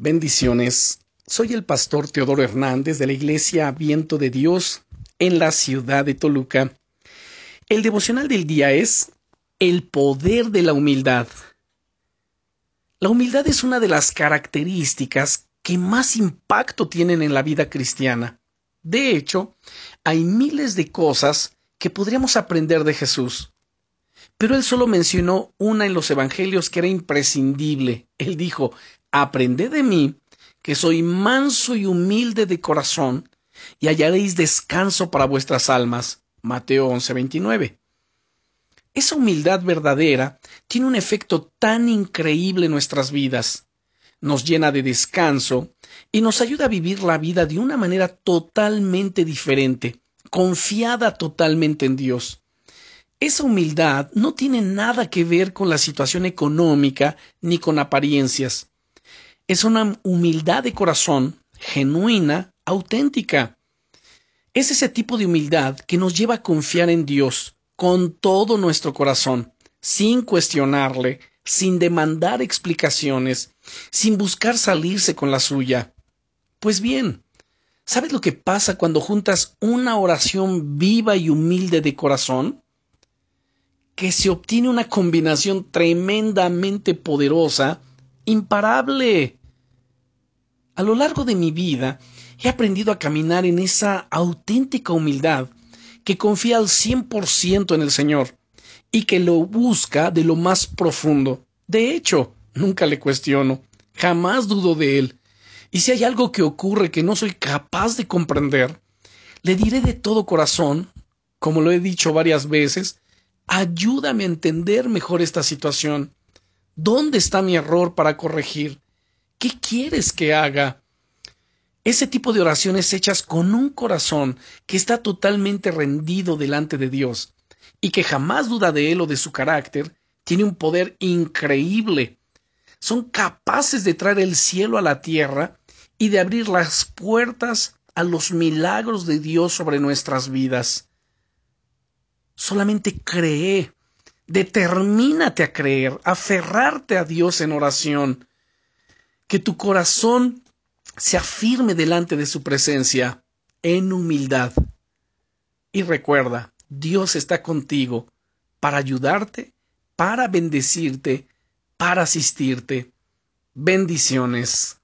Bendiciones. Soy el pastor Teodoro Hernández de la Iglesia Viento de Dios en la ciudad de Toluca. El devocional del día es El poder de la humildad. La humildad es una de las características que más impacto tienen en la vida cristiana. De hecho, hay miles de cosas que podríamos aprender de Jesús. Pero él solo mencionó una en los Evangelios que era imprescindible. Él dijo, Aprended de mí, que soy manso y humilde de corazón, y hallaréis descanso para vuestras almas. Mateo 11:29. Esa humildad verdadera tiene un efecto tan increíble en nuestras vidas. Nos llena de descanso y nos ayuda a vivir la vida de una manera totalmente diferente, confiada totalmente en Dios. Esa humildad no tiene nada que ver con la situación económica ni con apariencias es una humildad de corazón genuina, auténtica. Es ese tipo de humildad que nos lleva a confiar en Dios con todo nuestro corazón, sin cuestionarle, sin demandar explicaciones, sin buscar salirse con la suya. Pues bien, ¿sabes lo que pasa cuando juntas una oración viva y humilde de corazón? Que se obtiene una combinación tremendamente poderosa, imparable. A lo largo de mi vida he aprendido a caminar en esa auténtica humildad que confía al cien por ciento en el Señor y que lo busca de lo más profundo. De hecho, nunca le cuestiono, jamás dudo de él. Y si hay algo que ocurre que no soy capaz de comprender, le diré de todo corazón, como lo he dicho varias veces, ayúdame a entender mejor esta situación. ¿Dónde está mi error para corregir? ¿Qué quieres que haga? Ese tipo de oraciones hechas con un corazón que está totalmente rendido delante de Dios y que jamás duda de Él o de su carácter, tiene un poder increíble. Son capaces de traer el cielo a la tierra y de abrir las puertas a los milagros de Dios sobre nuestras vidas. Solamente cree, determínate a creer, aferrarte a Dios en oración que tu corazón se afirme delante de su presencia en humildad. Y recuerda, Dios está contigo para ayudarte, para bendecirte, para asistirte. Bendiciones.